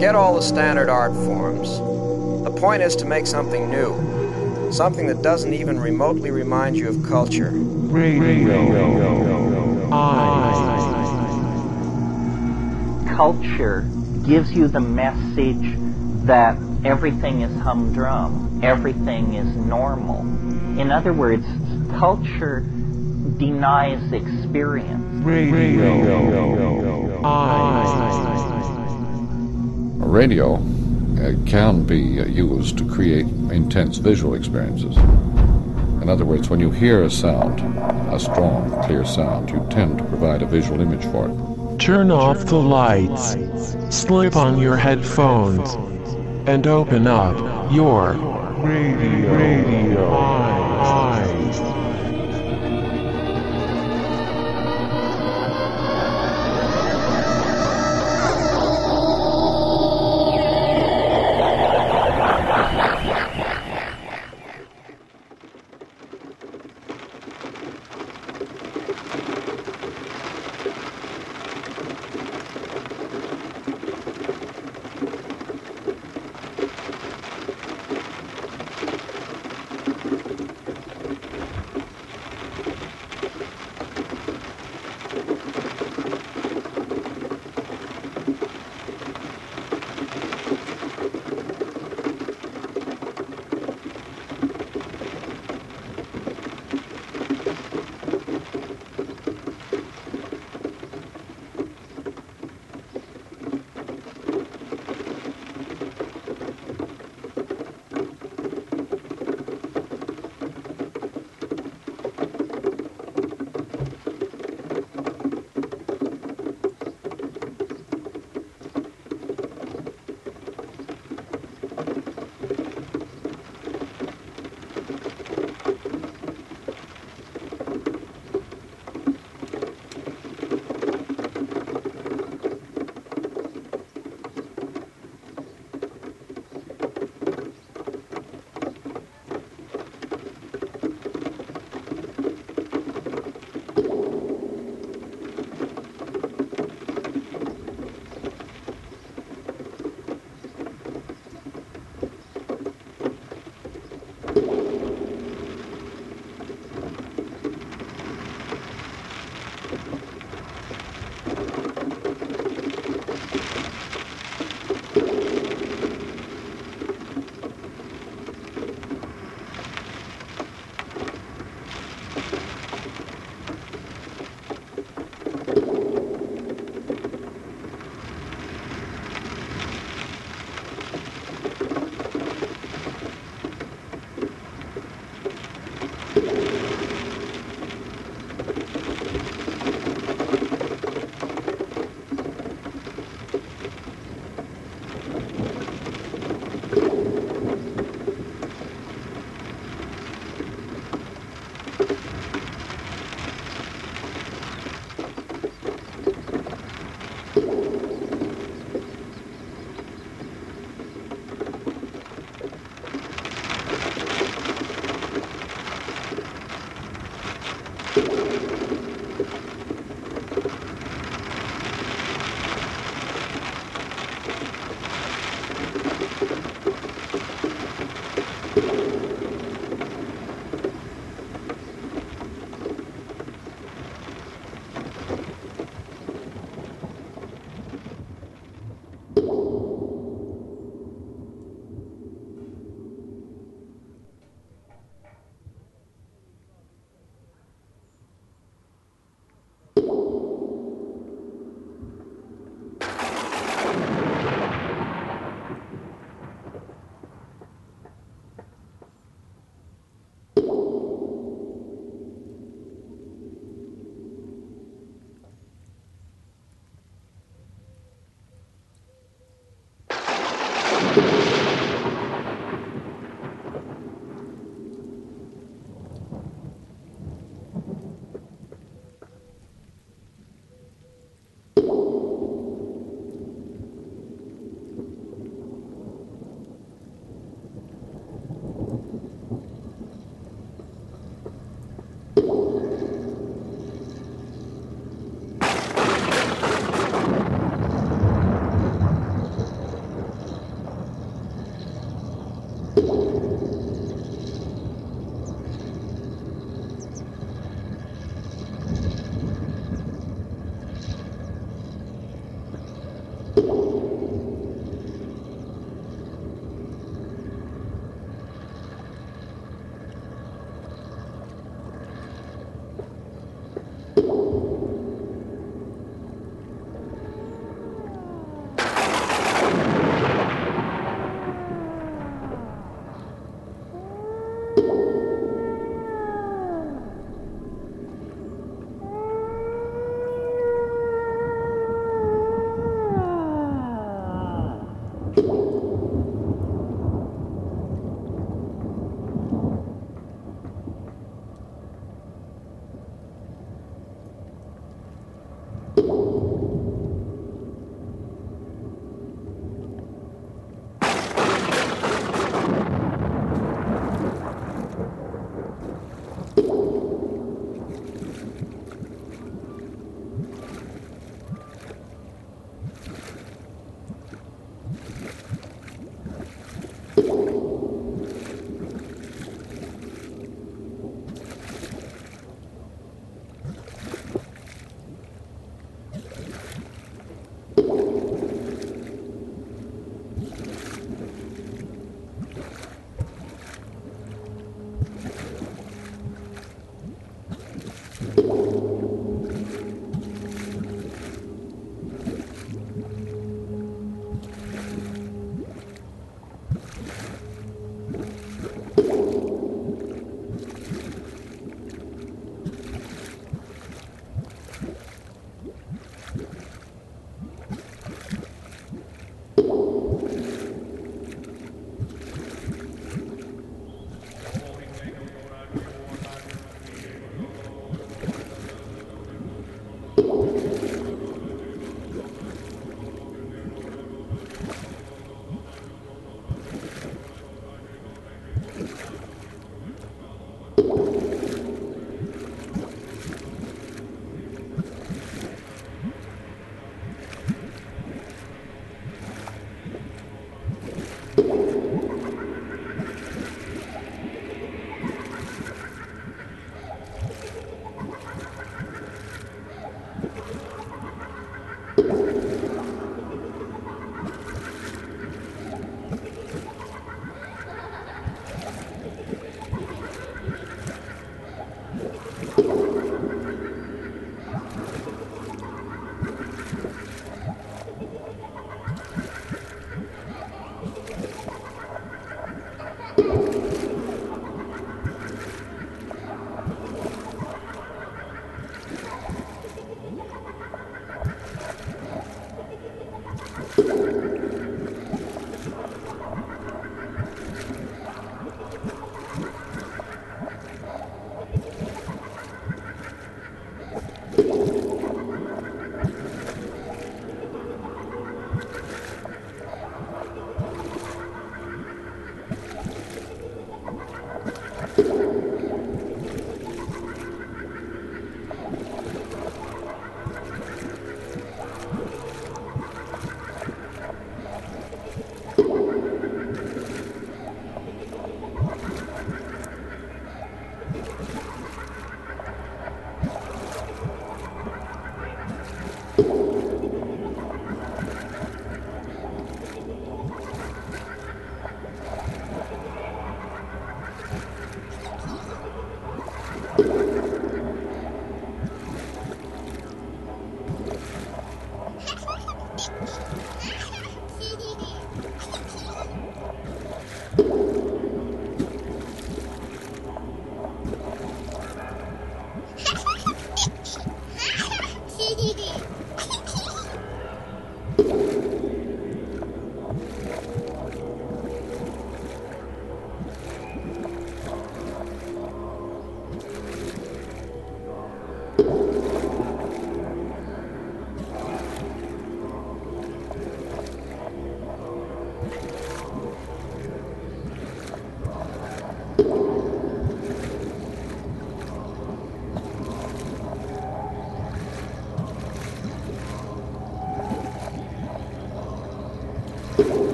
Forget all the standard art forms. The point is to make something new, something that doesn't even remotely remind you of culture. Radio. Culture gives you the message that everything is humdrum, everything is normal. In other words, culture denies experience. A radio uh, can be uh, used to create intense visual experiences. In other words, when you hear a sound, a strong, clear sound, you tend to provide a visual image for it. Turn off the lights, slip on your headphones, and open up your radio, radio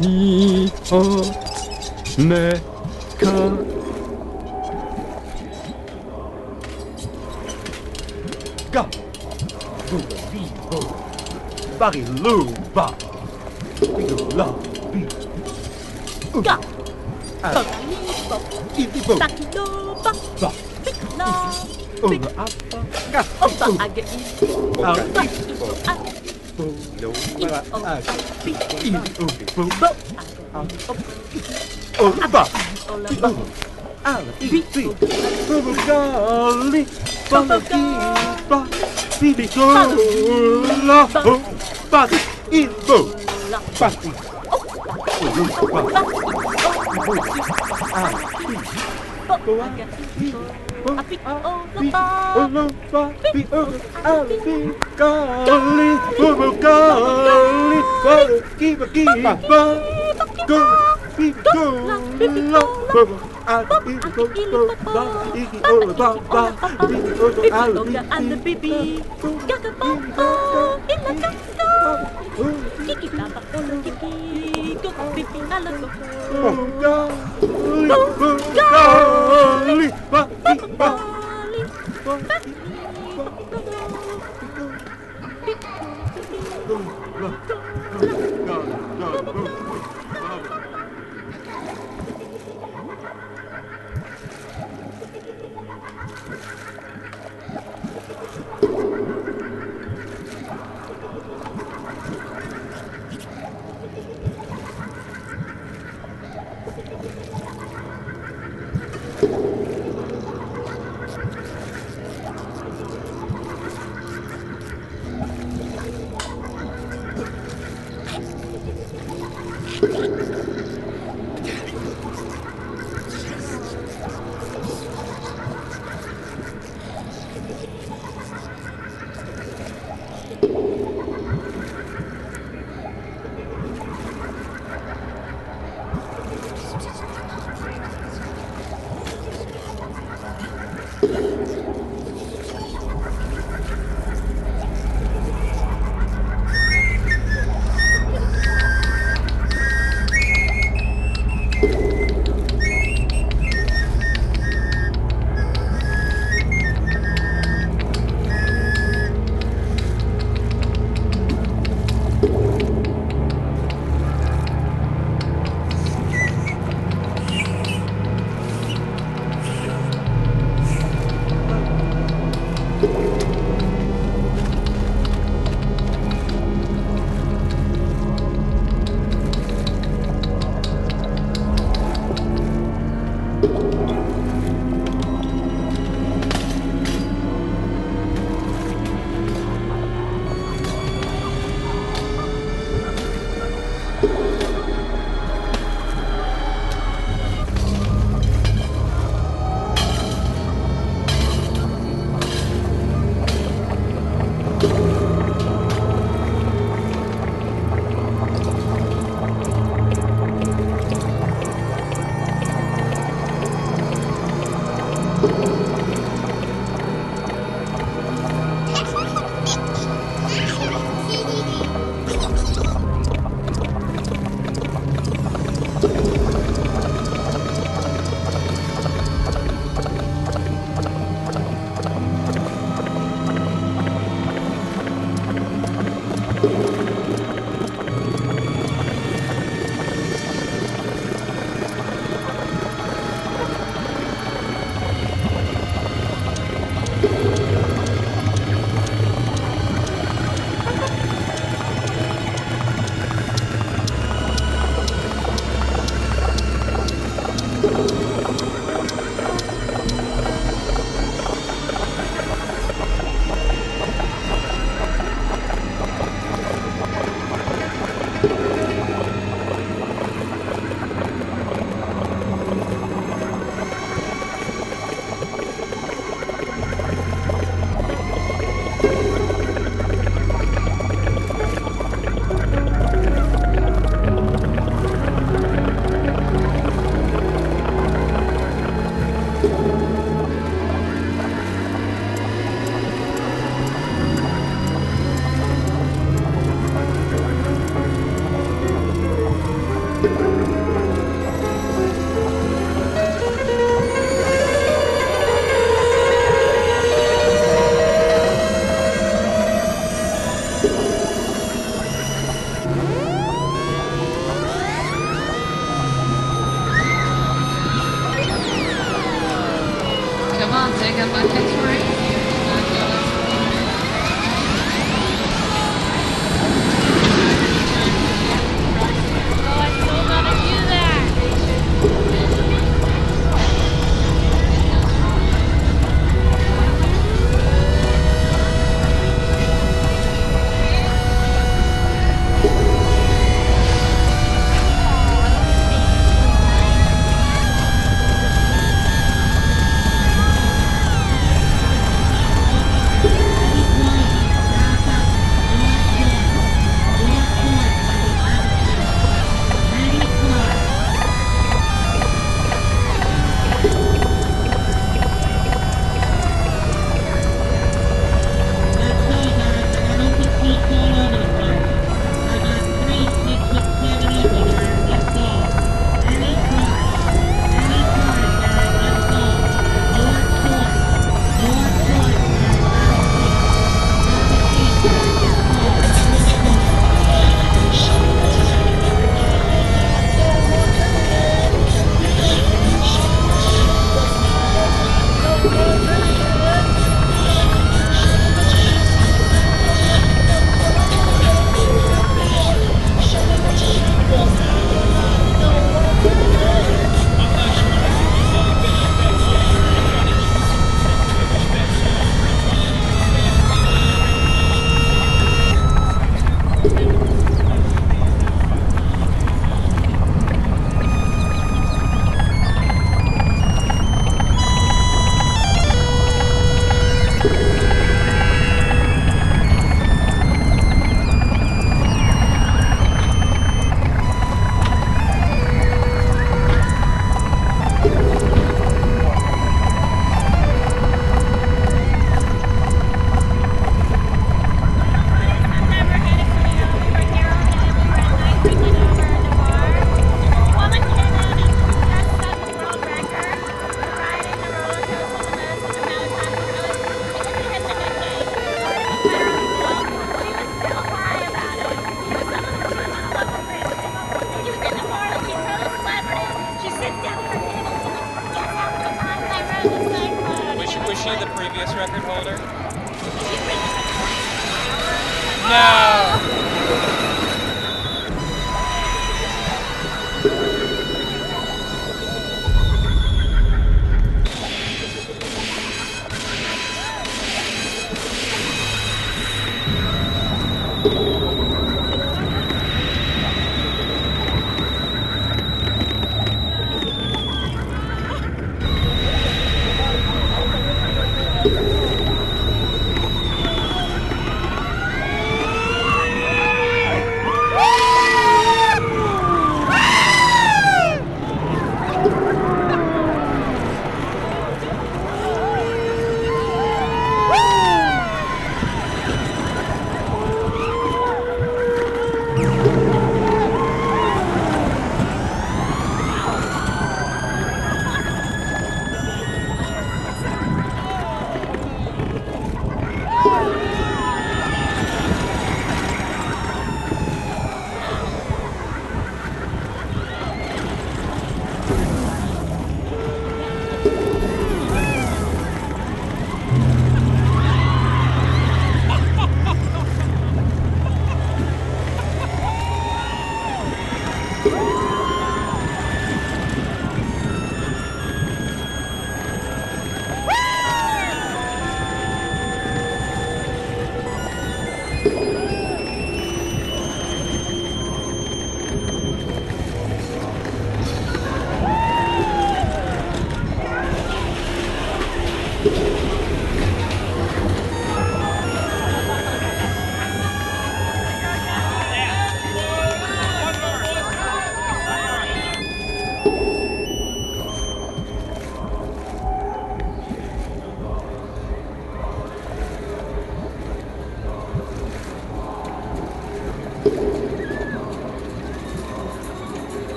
니어 메카 가. 루비보 파리 루바 비글라 비가 파리보 비비보 따키노바 비글라 비가 아빠 가 오빠 아게 이 아빠 Ubi Bo Bo. Ah. Ob. Ura ba Ola. Bi Ba. Ubi Ala Bi. Ibi Bobo Gali Bala Giba Bibi Gola Oh Badi Ibo Ola. Badi Uru Ba Ba. Ibo Ah Bi Bo. Bo. Again. Bi. Api. Ola. Bi Ba. Ba Bi Uru Ala Bi Gali Bobo Gali Bala Giba Giba Go Bibi Gola Bobo Baba. Ola.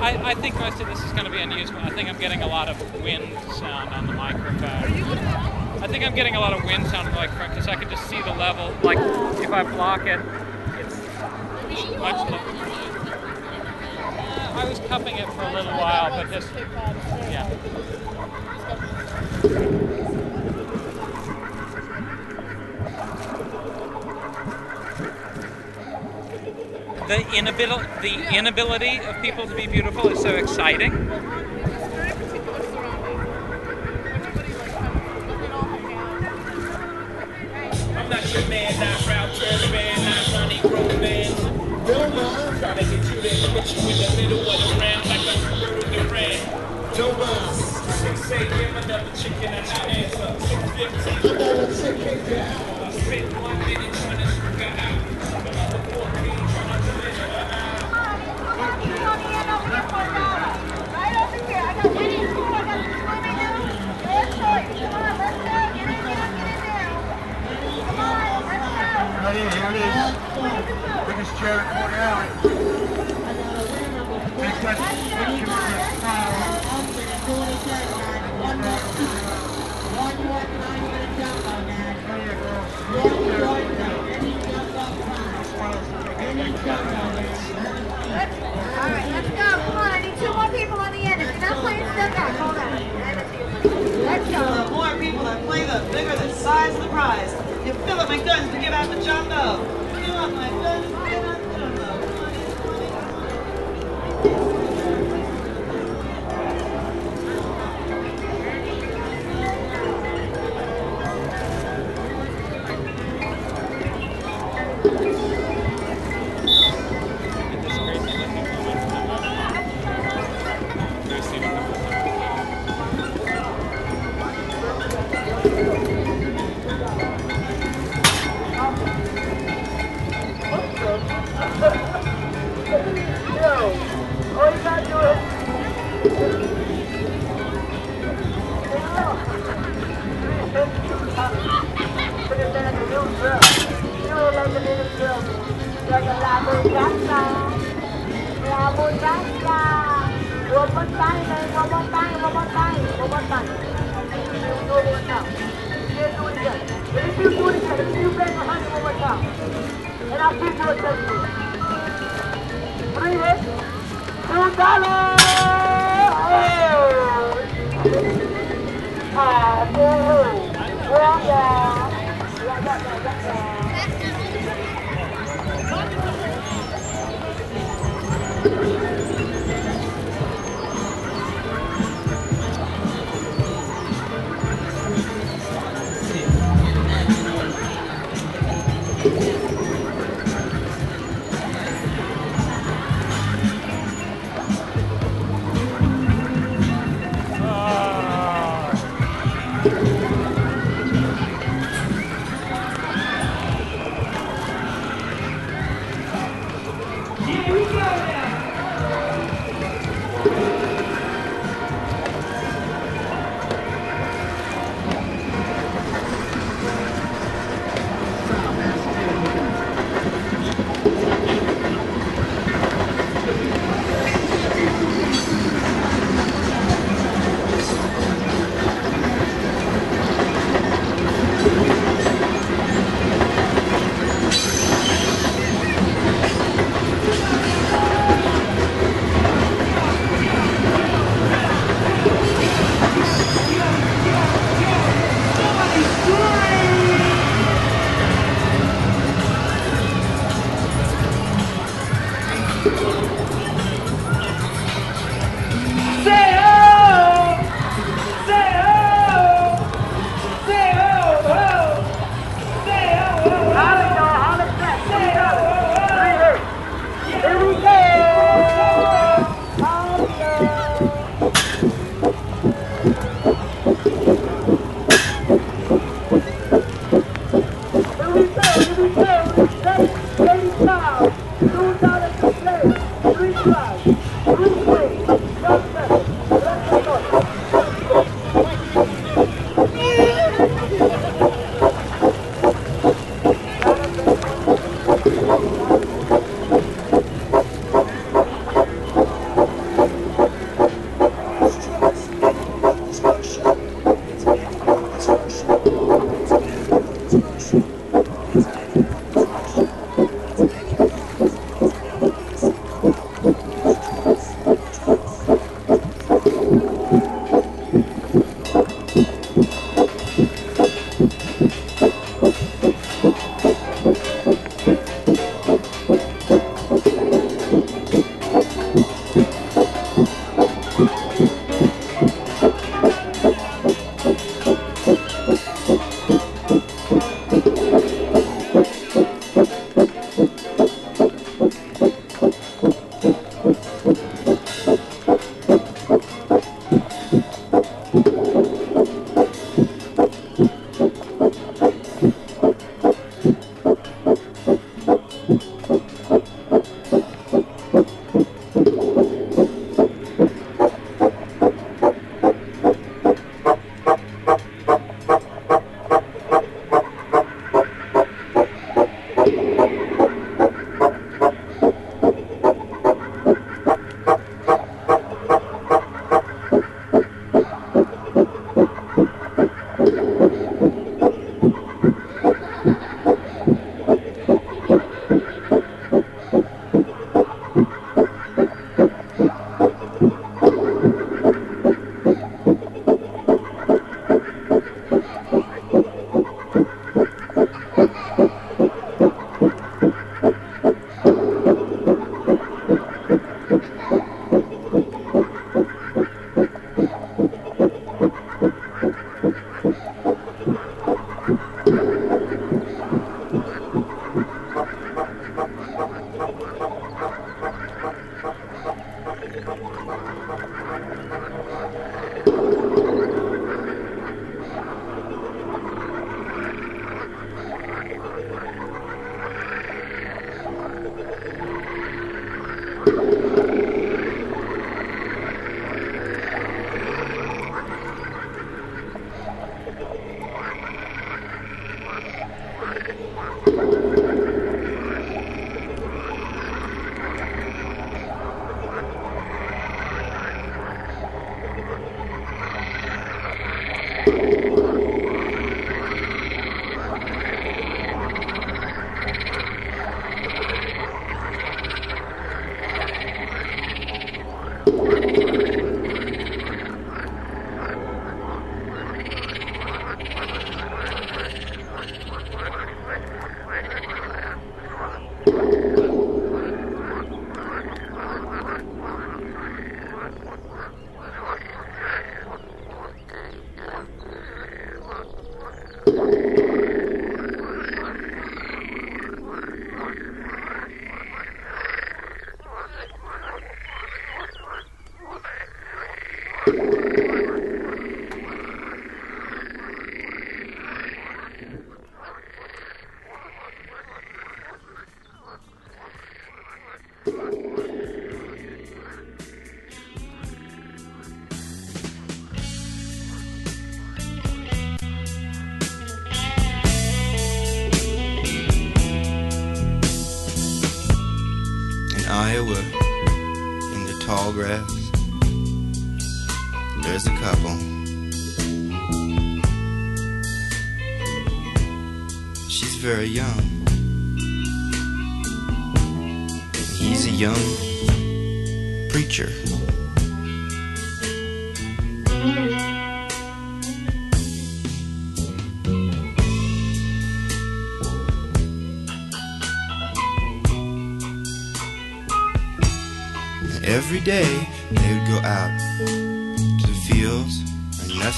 I, I think most of this is going to be unuseful. I think I'm getting a lot of wind sound on the microphone. I think I'm getting a lot of wind sound on the microphone because I can just see the level. Like if I block it, it's much. Lo- I was cupping it for a little while, but just yeah. The inability, the inability of people to be beautiful is so exciting. Put you in the middle of the round like a Roberto. Say give another chicken at your hands up. 615. Another chicken down. I one minute trying to figure out.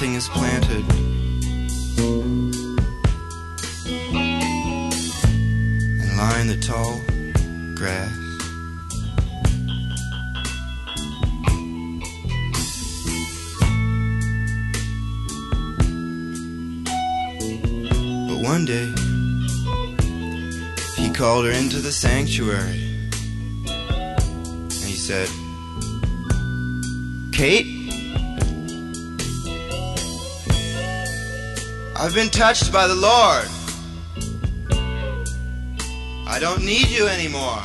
Is planted. And lie in the tall grass. But one day he called her into the sanctuary and he said, Kate, I've been touched by the Lord. I don't need you anymore.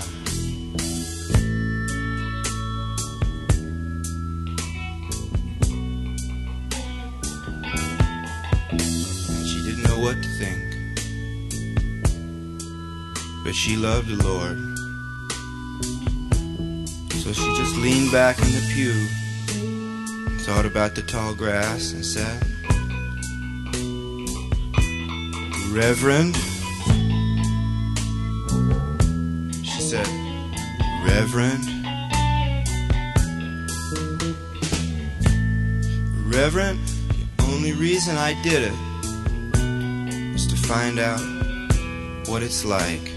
And she didn't know what to think. But she loved the Lord. So she just leaned back in the pew, thought about the tall grass, and said, Reverend? She said, Reverend? Reverend, the only reason I did it was to find out what it's like.